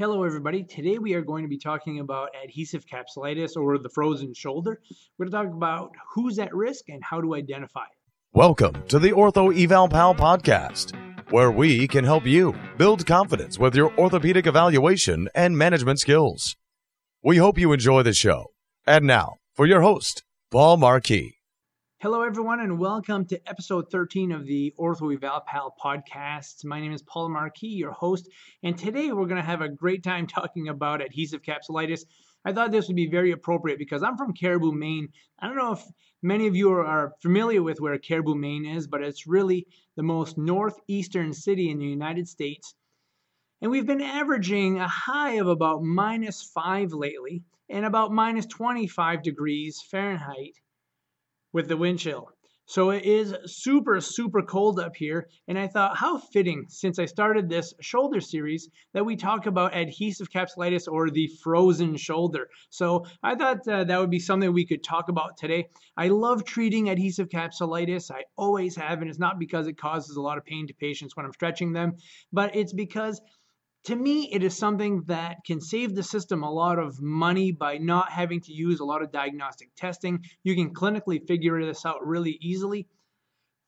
Hello, everybody. Today we are going to be talking about adhesive capsulitis or the frozen shoulder. We're going to talk about who's at risk and how to identify it. Welcome to the Ortho Eval Pal podcast, where we can help you build confidence with your orthopedic evaluation and management skills. We hope you enjoy the show. And now, for your host, Paul Marquis. Hello, everyone, and welcome to episode 13 of the Ortho Eval Pal podcast. My name is Paul Marquis, your host, and today we're going to have a great time talking about adhesive capsulitis. I thought this would be very appropriate because I'm from Caribou, Maine. I don't know if many of you are familiar with where Caribou, Maine is, but it's really the most northeastern city in the United States. And we've been averaging a high of about minus 5 lately and about minus 25 degrees Fahrenheit with the wind chill. So it is super, super cold up here. And I thought, how fitting, since I started this shoulder series, that we talk about adhesive capsulitis or the frozen shoulder. So I thought uh, that would be something we could talk about today. I love treating adhesive capsulitis. I always have, and it's not because it causes a lot of pain to patients when I'm stretching them, but it's because to me, it is something that can save the system a lot of money by not having to use a lot of diagnostic testing. You can clinically figure this out really easily.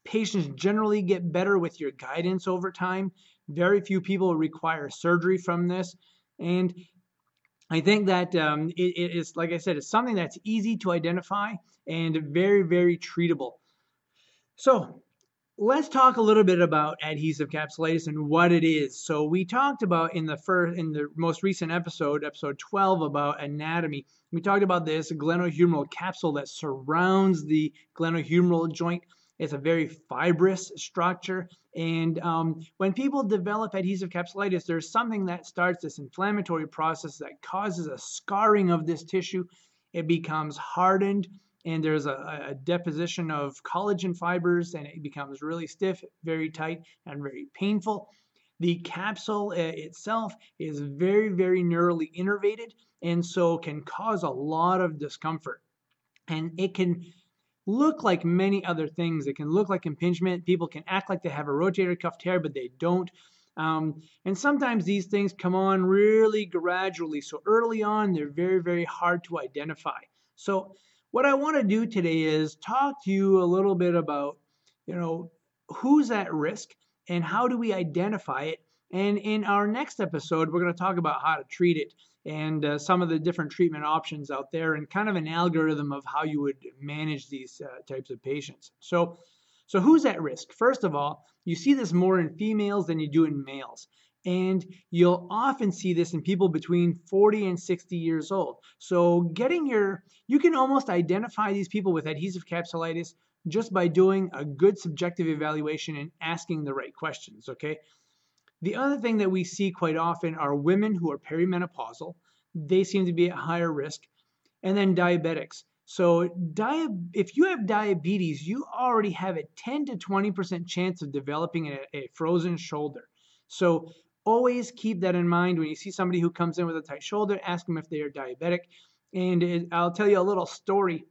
Patients generally get better with your guidance over time. Very few people require surgery from this. And I think that um, it, it is, like I said, it's something that's easy to identify and very, very treatable. So, let's talk a little bit about adhesive capsulitis and what it is. So we talked about in the first in the most recent episode, episode 12 about anatomy. We talked about this glenohumeral capsule that surrounds the glenohumeral joint. It's a very fibrous structure. And um, when people develop adhesive capsulitis, there's something that starts this inflammatory process that causes a scarring of this tissue. It becomes hardened and there's a, a, deposition of collagen fibers and it becomes really stiff, very tight, and very painful. The capsule uh, itself is very, very neurally innervated and so can cause a lot of discomfort. And it can look like many other things. It can look like impingement. People can act like they have a rotator cuff tear, but they don't. Um, and sometimes these things come on really gradually. So early on, they're very, very hard to identify. So what I want to do today is talk to you a little bit about, you know, who's at risk and how do we identify it. And in our next episode, we're going to talk about how to treat it and uh, some of the different treatment options out there and kind of an algorithm of how you would manage these uh, types of patients. So, so who's at risk? First of all, you see this more in females than you do in males. And you'll often see this in people between 40 and 60 years old. So, getting your, you can almost identify these people with adhesive capsulitis just by doing a good subjective evaluation and asking the right questions, okay? The other thing that we see quite often are women who are perimenopausal. They seem to be at higher risk. And then diabetics. So, di- if you have diabetes, you already have a 10 to 20% chance of developing a, a frozen shoulder. So, Always keep that in mind when you see somebody who comes in with a tight shoulder, ask them if they are diabetic. And it, I'll tell you a little story.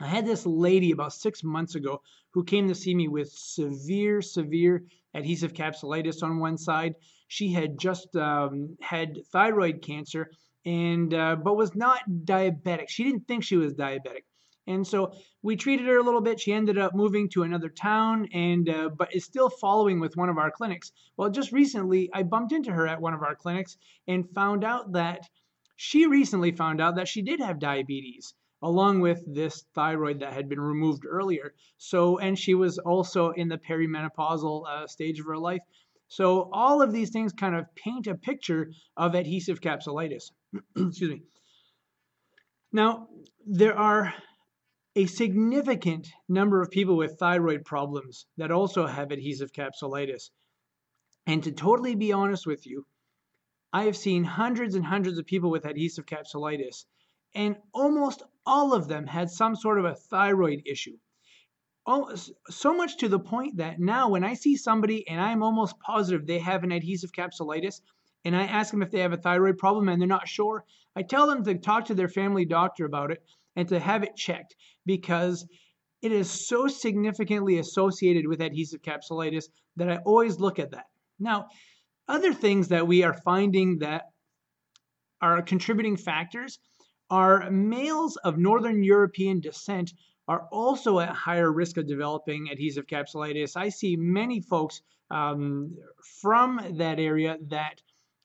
I had this lady about six months ago who came to see me with severe, severe adhesive capsulitis on one side. She had just um, had thyroid cancer and uh, but was not diabetic. She didn't think she was diabetic. And so we treated her a little bit. She ended up moving to another town, and uh, but is still following with one of our clinics. Well, just recently, I bumped into her at one of our clinics and found out that she recently found out that she did have diabetes along with this thyroid that had been removed earlier. So, and she was also in the perimenopausal uh, stage of her life. So, all of these things kind of paint a picture of adhesive capsulitis. Excuse me. Now, there are a significant number of people with thyroid problems that also have adhesive capsulitis. And to totally be honest with you, I have seen hundreds and hundreds of people with adhesive capsulitis, and almost all of them had some sort of a thyroid issue. Oh, so much to the point that now, when I see somebody and I'm almost positive they have an adhesive capsulitis, and I ask them if they have a thyroid problem and they're not sure, I tell them to talk to their family doctor about it and to have it checked because it is so significantly associated with adhesive capsulitis that I always look at that. Now, other things that we are finding that are contributing factors are males of Northern European descent are also at higher risk of developing adhesive capsulitis. I see many folks um, from that area that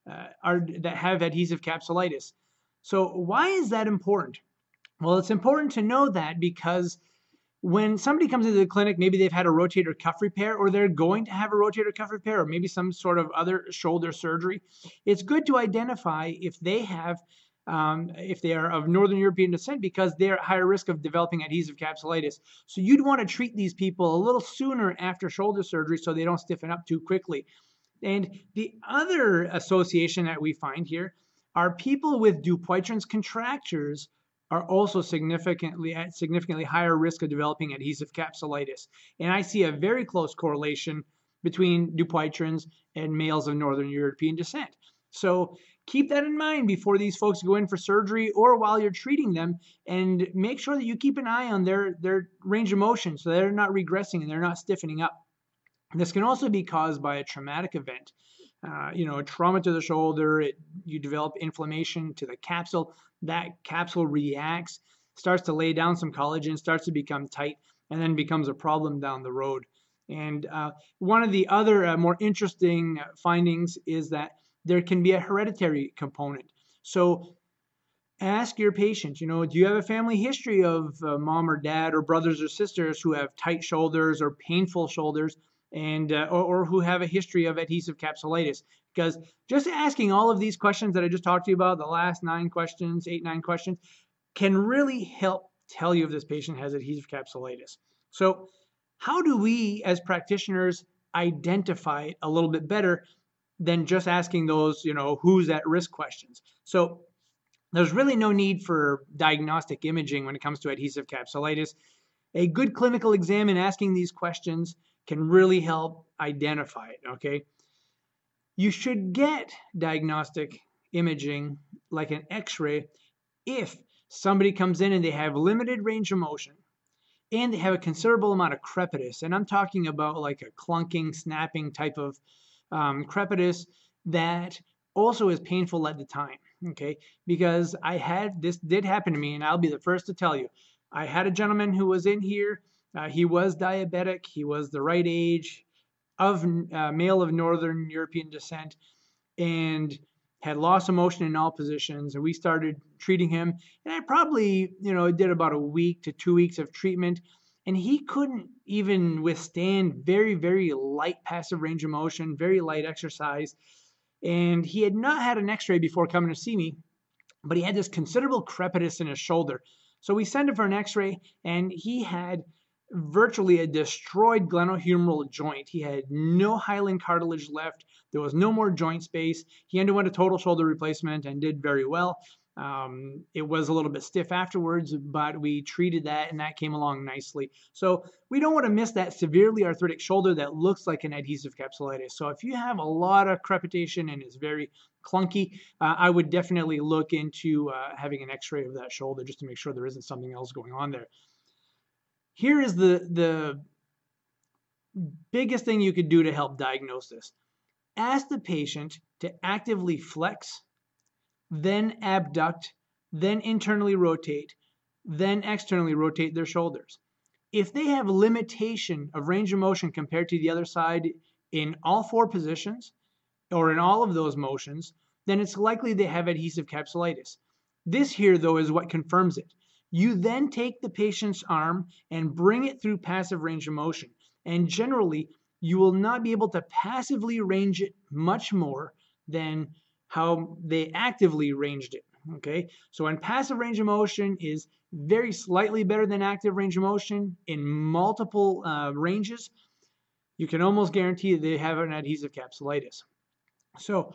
uh, are that have adhesive capsulitis. So why is that important? Well, it's important to know that because when somebody comes into the clinic, maybe they've had a rotator cuff repair or they're going to have a rotator cuff repair or maybe some sort of other shoulder surgery, it's good to identify if they have um, if they are of Northern European descent because they're at higher risk of developing adhesive capsulitis. So you'd want to treat these people a little sooner after shoulder surgery so they don't stiffen up too quickly. And the other association that we find here are people with Dupuytren's contractures are also significantly at significantly higher risk of developing adhesive capsulitis. And I see a very close correlation between Dupuytren's and males of Northern European descent. So keep that in mind before these folks go in for surgery or while you're treating them and make sure that you keep an eye on their, their range of motion so they're not regressing and they're not stiffening up. This can also be caused by a traumatic event. Uh, you know, a trauma to the shoulder, it, you develop inflammation to the capsule. That capsule reacts, starts to lay down some collagen, starts to become tight, and then becomes a problem down the road. And uh, one of the other uh, more interesting findings is that there can be a hereditary component. So ask your patient, you know, do you have a family history of uh, mom or dad or brothers or sisters who have tight shoulders or painful shoulders? And uh, or, or, who have a history of adhesive capsulitis. Because just asking all of these questions that i just talked to you about the last nine questions eight nine questions can really help tell you if this patient has adhesive capsulitis. So how do we as practitioners identify it a little bit better than just asking those you know who's at risk questions? So there's really no need for diagnostic imaging when it comes to adhesive capsulitis a good clinical exam in asking these questions can really help identify it, okay? You should get diagnostic imaging like an x-ray if somebody comes in and they have limited range of motion and they have a considerable amount of crepitus. And I'm talking about like a clunking, snapping type of um, crepitus that also is painful at the time. Okay, because I had this did happen to me, and I'll be the first to tell you. I had a gentleman who was in here uh, he was diabetic. He was the right age, of uh, male of Northern European descent, and had lost emotion in all positions. And we started treating him, and I probably, you know, did about a week to two weeks of treatment, and he couldn't even withstand very, very light passive range of motion, very light exercise. And he had not had an X-ray before coming to see me, but he had this considerable crepitus in his shoulder. So we sent him for an X-ray, and he had virtually a destroyed glenohumeral joint. He had no hyaline cartilage left. There was no more joint space. He underwent a total shoulder replacement and did very well. Um, it was a little bit stiff afterwards, but we treated that and that came along nicely. So we don't want to miss that severely arthritic shoulder that looks like an adhesive capsulitis. So if you have a lot of crepitation and is very clunky, uh, I would definitely look into uh, having an x-ray of that shoulder just to make sure there isn't something else going on there here is the the biggest thing you could do to help diagnose this. Ask the patient to actively flex, then abduct, then internally rotate, then externally rotate their shoulders. If they have limitation of range of motion compared to the other side in all four positions or in all of those motions, then it's likely they have adhesive capsulitis. This here, though, is what confirms it. You then take the patient's arm and bring it through passive range of motion. And generally, you will not be able to passively range it much more than how they actively ranged it. Okay, so in passive range of motion is very slightly better than active range of motion in multiple uh, ranges. You can almost guarantee they have an adhesive capsulitis. So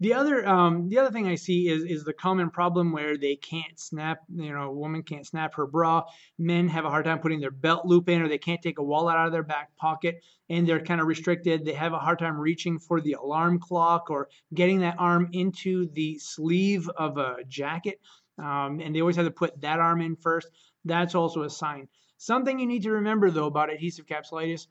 the other um, the other thing I see is is the common problem where they can't snap. You know, a woman can't snap her bra. Men have a hard time putting their belt loop in, or they can't take a wallet out of their back pocket, and they're kind of restricted. They have a hard time reaching for the alarm clock or getting that arm into the sleeve of a jacket, um, and they always have to put that arm in first. That's also a sign. Something you need to remember though about adhesive capsulitis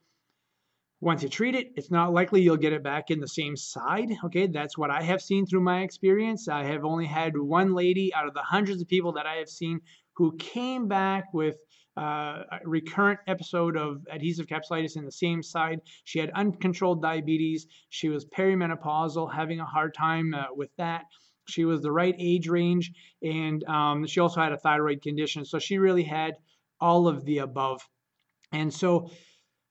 once you treat it, it's not likely you'll get it back in the same side. Okay, that's what I have seen through my experience. I have only had one lady out of the hundreds of people that I have seen who came back with uh, a recurrent episode of adhesive capsulitis in the same side. She had uncontrolled diabetes. She was perimenopausal, having a hard time uh, with that. She was the right age range, and um, she also had a thyroid condition. So she really had all of the above. And so,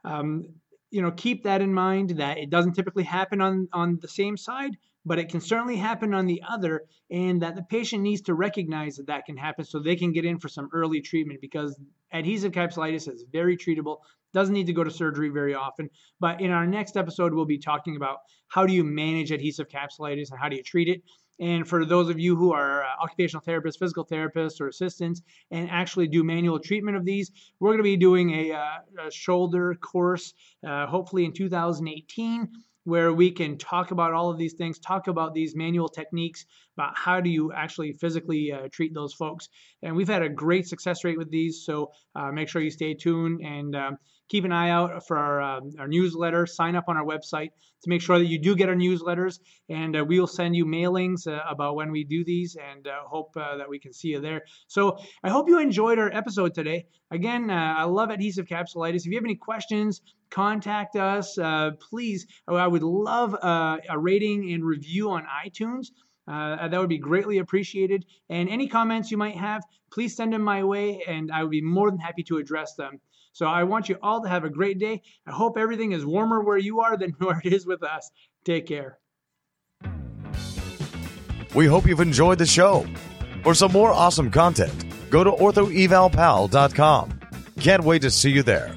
um, you know, keep that in mind that it doesn't typically happen on on the same side, but it can certainly happen on the other, and that the patient needs to recognize that that can happen so they can get in for some early treatment because adhesive capsulitis is very treatable, doesn't need to go to surgery very often. But in our next episode, we'll be talking about how do you manage adhesive capsulitis and how do you treat it. And for those of you who are uh, occupational therapists, physical therapists, or assistants, and actually do manual treatment of these, we're going to be doing a, uh, a shoulder course, uh, hopefully in 2018 where we can talk about all of these things, talk about these manual techniques, about how do you actually physically uh, treat those folks. And we've had a great success rate with these, so uh, make sure you stay tuned and um, keep an eye out for our, um, our newsletter. Sign up on our website to make sure that you do get our newsletters, and uh, we will send you mailings uh, about when we do these, and uh, hope uh, that we can see you there. So I hope you enjoyed our episode today. Again, I love adhesive capsulitis. If you have any questions, contact us. please, I would love a rating and review on iTunes. Uh, that would be greatly appreciated. And any comments you might have, please send them my way, and I would be more than happy to address them. So I want you all to have a great day. I hope everything is warmer where you are than where it is with us. Take care. We hope you've enjoyed the show. For some more awesome content, go to orthoevalpal.com. Can't wait to see you there.